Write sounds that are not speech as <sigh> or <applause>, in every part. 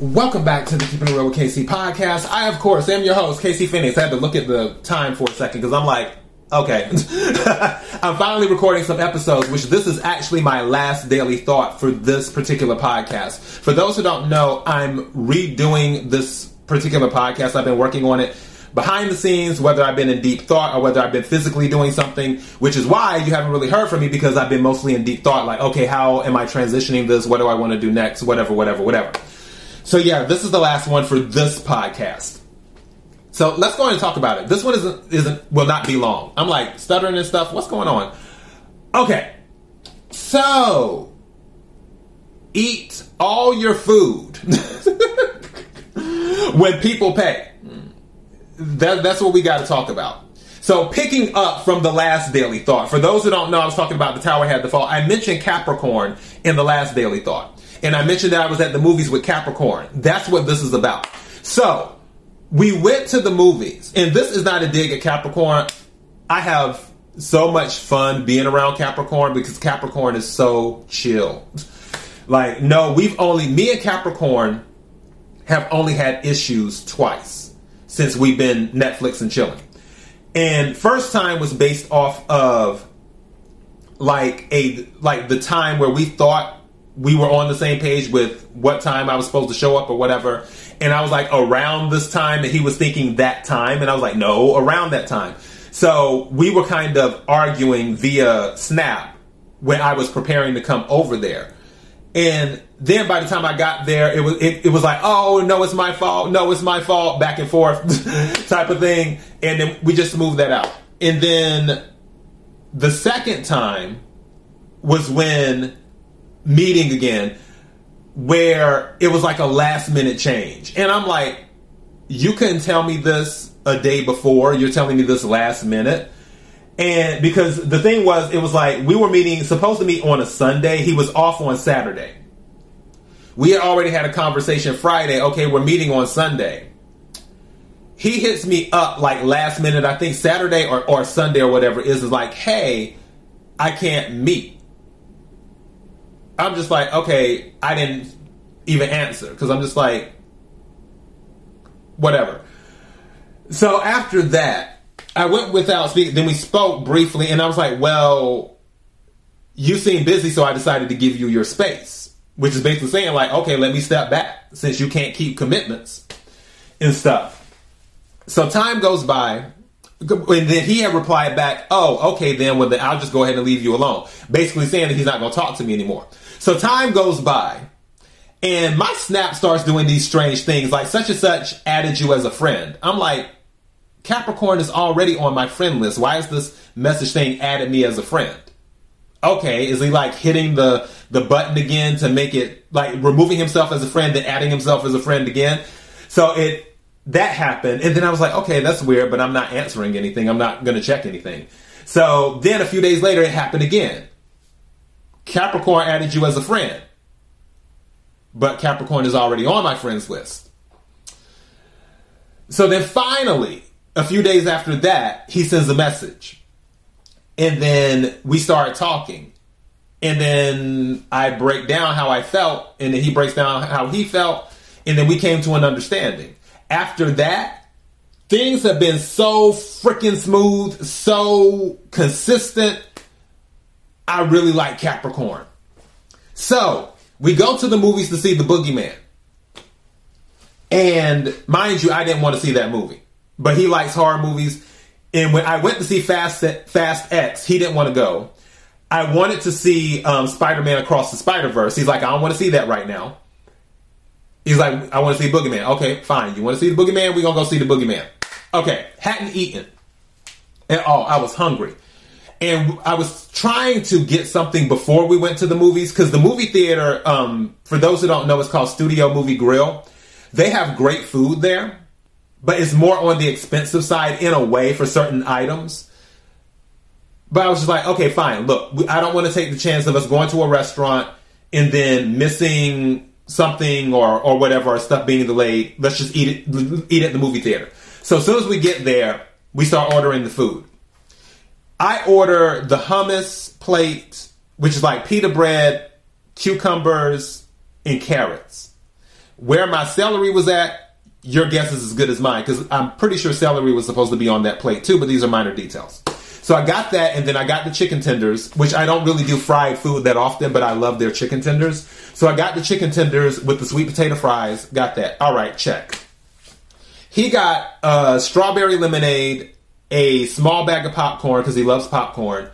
Welcome back to the Keeping It Real with KC podcast. I, of course, am your host, KC Phoenix. I had to look at the time for a second because I'm like, okay. <laughs> I'm finally recording some episodes, which this is actually my last daily thought for this particular podcast. For those who don't know, I'm redoing this particular podcast. I've been working on it behind the scenes, whether I've been in deep thought or whether I've been physically doing something, which is why you haven't really heard from me because I've been mostly in deep thought, like, okay, how am I transitioning this? What do I want to do next? Whatever, whatever, whatever. So yeah, this is the last one for this podcast. So let's go ahead and talk about it. This one isn't isn't will not be long. I'm like stuttering and stuff. What's going on? Okay. So eat all your food <laughs> when people pay. That, that's what we got to talk about. So picking up from the last daily thought, for those who don't know, I was talking about the tower had to fall. I mentioned Capricorn in the last daily thought and I mentioned that I was at the movies with Capricorn. That's what this is about. So we went to the movies, and this is not a dig at Capricorn. I have so much fun being around Capricorn because Capricorn is so chill. Like, no, we've only, me and Capricorn have only had issues twice since we've been Netflix and chilling. And first time was based off of like a like the time where we thought we were on the same page with what time I was supposed to show up or whatever. And I was like, around this time, and he was thinking that time. And I was like, no, around that time. So we were kind of arguing via Snap when I was preparing to come over there. And then by the time I got there, it was it, it was like, oh no, it's my fault. No, it's my fault. Back and forth <laughs> type of thing. And then we just moved that out. And then the second time was when meeting again where it was like a last minute change. And I'm like, you couldn't tell me this a day before. You're telling me this last minute. And because the thing was, it was like we were meeting, supposed to meet on a Sunday. He was off on Saturday. We had already had a conversation Friday. Okay, we're meeting on Sunday. He hits me up like last minute, I think Saturday or, or Sunday or whatever is, is like, hey, I can't meet. I'm just like, okay, I didn't even answer because I'm just like, whatever. So after that, I went without speaking. Then we spoke briefly, and I was like, well, you seem busy, so I decided to give you your space, which is basically saying, like, okay, let me step back since you can't keep commitments and stuff. So time goes by. And then he had replied back, "Oh, okay, then. Well, then I'll just go ahead and leave you alone." Basically saying that he's not going to talk to me anymore. So time goes by, and my snap starts doing these strange things, like such and such added you as a friend. I'm like, Capricorn is already on my friend list. Why is this message thing added me as a friend? Okay, is he like hitting the the button again to make it like removing himself as a friend, then adding himself as a friend again? So it that happened, and then I was like, okay, that's weird, but I'm not answering anything. I'm not going to check anything. So then a few days later, it happened again. Capricorn added you as a friend. But Capricorn is already on my friends list. So then finally, a few days after that, he sends a message. And then we start talking. And then I break down how I felt. And then he breaks down how he felt. And then we came to an understanding. After that, things have been so freaking smooth, so consistent I really like Capricorn. So we go to the movies to see the Boogeyman. And mind you, I didn't want to see that movie. But he likes horror movies. And when I went to see Fast Fast X, he didn't want to go. I wanted to see um, Spider Man Across the Spider Verse. He's like, I don't want to see that right now. He's like, I want to see Boogeyman. Okay, fine. You want to see the Boogeyman? We're going to go see the Boogeyman. Okay, hadn't eaten at all. I was hungry and I was trying to get something before we went to the movies because the movie theater, um, for those who don't know, it's called Studio Movie Grill. They have great food there, but it's more on the expensive side in a way for certain items. But I was just like, okay, fine. Look, I don't want to take the chance of us going to a restaurant and then missing something or or whatever, or stuff being delayed. Let's just eat it, eat in the movie theater. So as soon as we get there, we start ordering the food. I order the hummus plate, which is like pita bread, cucumbers, and carrots. Where my celery was at, your guess is as good as mine because I'm pretty sure celery was supposed to be on that plate too, but these are minor details. So I got that, and then I got the chicken tenders, which I don't really do fried food that often, but I love their chicken tenders. So I got the chicken tenders with the sweet potato fries. Got that. All right, check. He got uh, strawberry lemonade, a small bag of popcorn because he loves popcorn,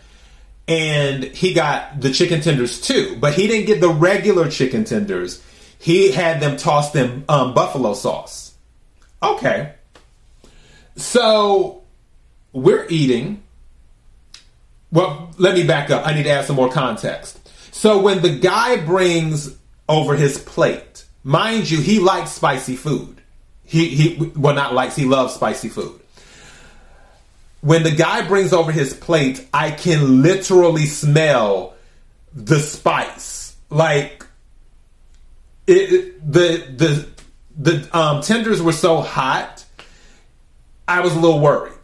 and he got the chicken tenders too. But he didn't get the regular chicken tenders. He had them tossed in um, buffalo sauce. Okay. So we're eating. Well, let me back up. I need to add some more context. So when the guy brings over his plate, mind you, he likes spicy food. He he well not likes, he loves spicy food. When the guy brings over his plate, I can literally smell the spice. Like it, the the the um, tenders were so hot, I was a little worried.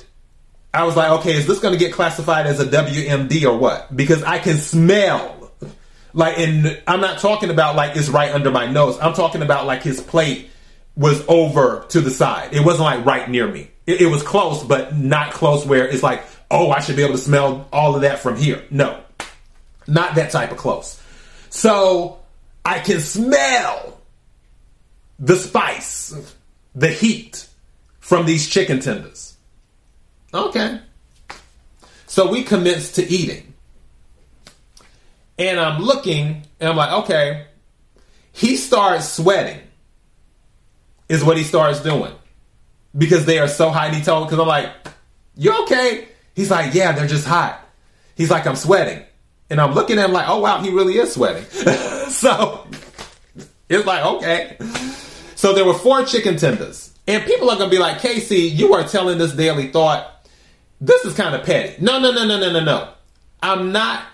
I was like, okay, is this going to get classified as a WMD or what? Because I can smell, like, and I'm not talking about like it's right under my nose. I'm talking about like his plate was over to the side. It wasn't like right near me. It, it was close, but not close where it's like, oh, I should be able to smell all of that from here. No, not that type of close. So I can smell the spice, the heat from these chicken tenders. Okay. So we commence to eating. And I'm looking and I'm like, okay. He starts sweating, is what he starts doing. Because they are so he told, because I'm like, you okay? He's like, yeah, they're just hot. He's like, I'm sweating. And I'm looking at him like, oh wow, he really is sweating. <laughs> so it's like, okay. So there were four chicken tenders. And people are to be like, KC, you are telling this daily thought this is kind of petty. No, no, no, no, no, no, no. I'm not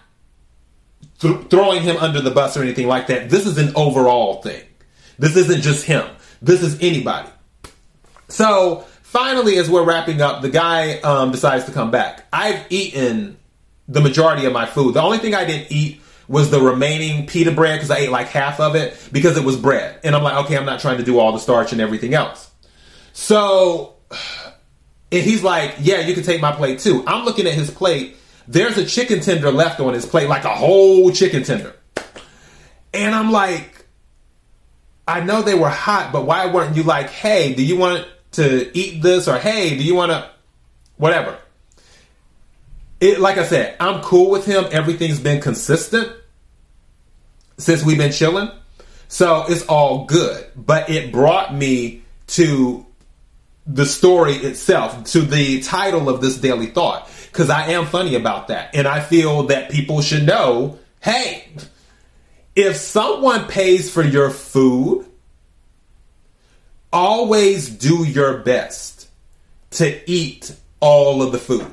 th- throwing him under the bus or anything like that. This is an overall thing. This isn't just him. This is anybody. So finally, as we're wrapping up, the guy um, decides to come back. I've eaten the majority of my food. The only thing I didn't eat was the remaining pita bread because I ate like half of it because it was bread. And I'm like, okay, I'm not trying to do all the starch and everything else. So and he's like, Yeah, you can take my plate too. I'm looking at his plate. There's a chicken tender left on his plate, like a whole chicken tender. And I'm like, I know they were hot, but why weren't you like, hey, do you want to eat this? Or hey, do you want to, whatever. It, like I said, I'm cool with him. Everything's been consistent since we've been chilling. So it's all good. But it brought me to the story itself, to the title of this daily thought, because I am funny about that. And I feel that people should know hey, if someone pays for your food, always do your best to eat all of the food.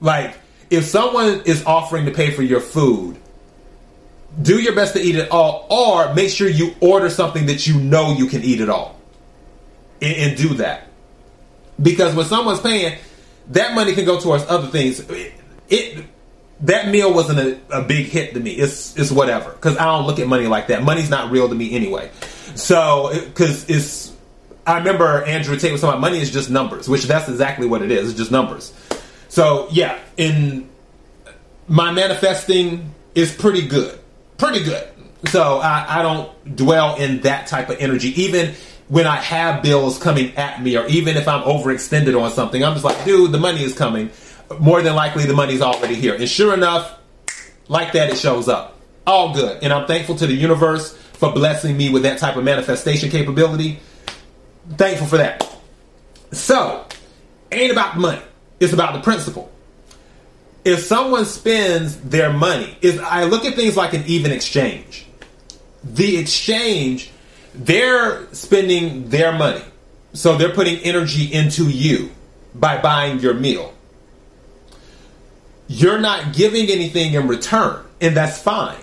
Like, if someone is offering to pay for your food, do your best to eat it all, or make sure you order something that you know you can eat it all and, and do that. Because when someone's paying, that money can go towards other things. It, it that meal wasn't a, a, big hit to me. It's it's whatever because I don't look at money like that. Money's not real to me anyway. So because it's, I remember Andrew Tate was talking about money is just numbers, which that's exactly what it is. It's just numbers. So yeah, in my manifesting is pretty good, pretty good. So I, I don't dwell in that type of energy, even when I have bills coming at me, or even if I'm overextended on something, I'm just like, dude, the money is coming. More than likely, the money's already here. And sure enough, like that, it shows up. All good. And I'm thankful to the universe for blessing me with that type of manifestation capability. Thankful for that. So, ain't about the money. It's about the principle. If someone spends their money, is I look at things like an even exchange. The exchange they're spending their money. So they're putting energy into you by buying your meal. You're not giving anything in return, and that's fine.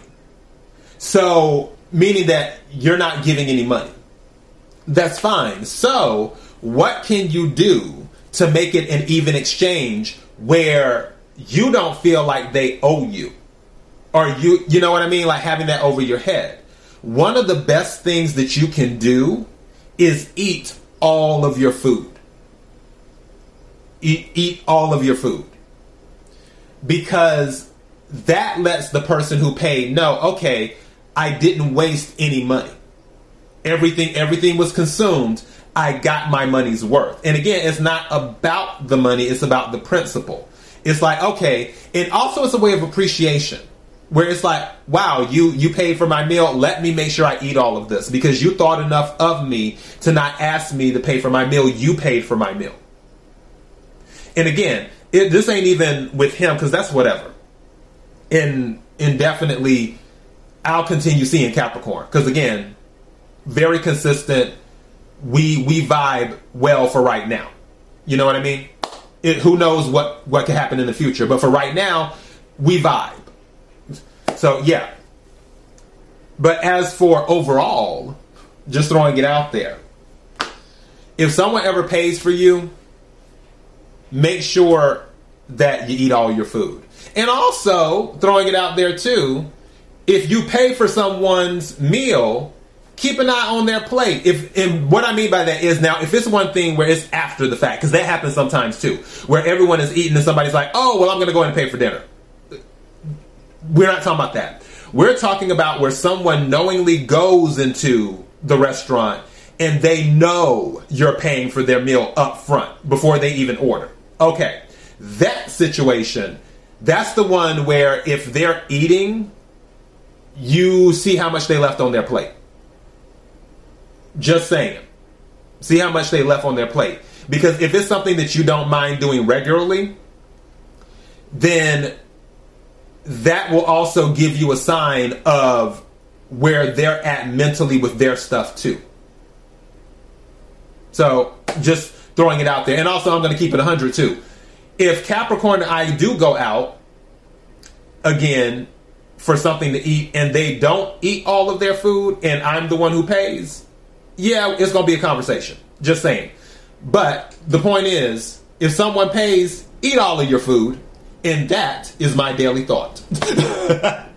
So, meaning that you're not giving any money. That's fine. So, what can you do to make it an even exchange where you don't feel like they owe you? Or you you know what I mean? Like having that over your head. One of the best things that you can do is eat all of your food. Eat, eat all of your food. Because that lets the person who paid know, okay, I didn't waste any money. Everything everything was consumed. I got my money's worth. And again, it's not about the money, it's about the principle. It's like, okay, and also it's a way of appreciation. Where it's like, wow, you you paid for my meal, let me make sure I eat all of this because you thought enough of me to not ask me to pay for my meal, you paid for my meal. And again, it, this ain't even with him because that's whatever. And indefinitely, I'll continue seeing Capricorn because again, very consistent. We we vibe well for right now. You know what I mean? It, who knows what what could happen in the future? But for right now, we vibe. So yeah. But as for overall, just throwing it out there, if someone ever pays for you, make sure that you eat all your food. And also, throwing it out there too, if you pay for someone's meal, keep an eye on their plate. If and what I mean by that is now, if it's one thing where it's after the fact, because that happens sometimes too, where everyone is eating and somebody's like, "Oh, well, I'm going to go and pay for dinner." We're not talking about that. We're talking about where someone knowingly goes into the restaurant and they know you're paying for their meal up front before they even order. Okay, that situation, that's the one where if they're eating, you see how much they left on their plate. Just saying. See how much they left on their plate. Because if it's something that you don't mind doing regularly, then that will also give you a sign of where they're at mentally with their stuff too. So just throwing it out there. And also, I'm going to keep it 100 too. If Capricorn and I do go out again for something to eat and they don't eat all of their food and I'm the one who pays, yeah, it's going to be a conversation. Just saying. But the point is, if someone pays, eat all of your food and that is my daily thought. <laughs>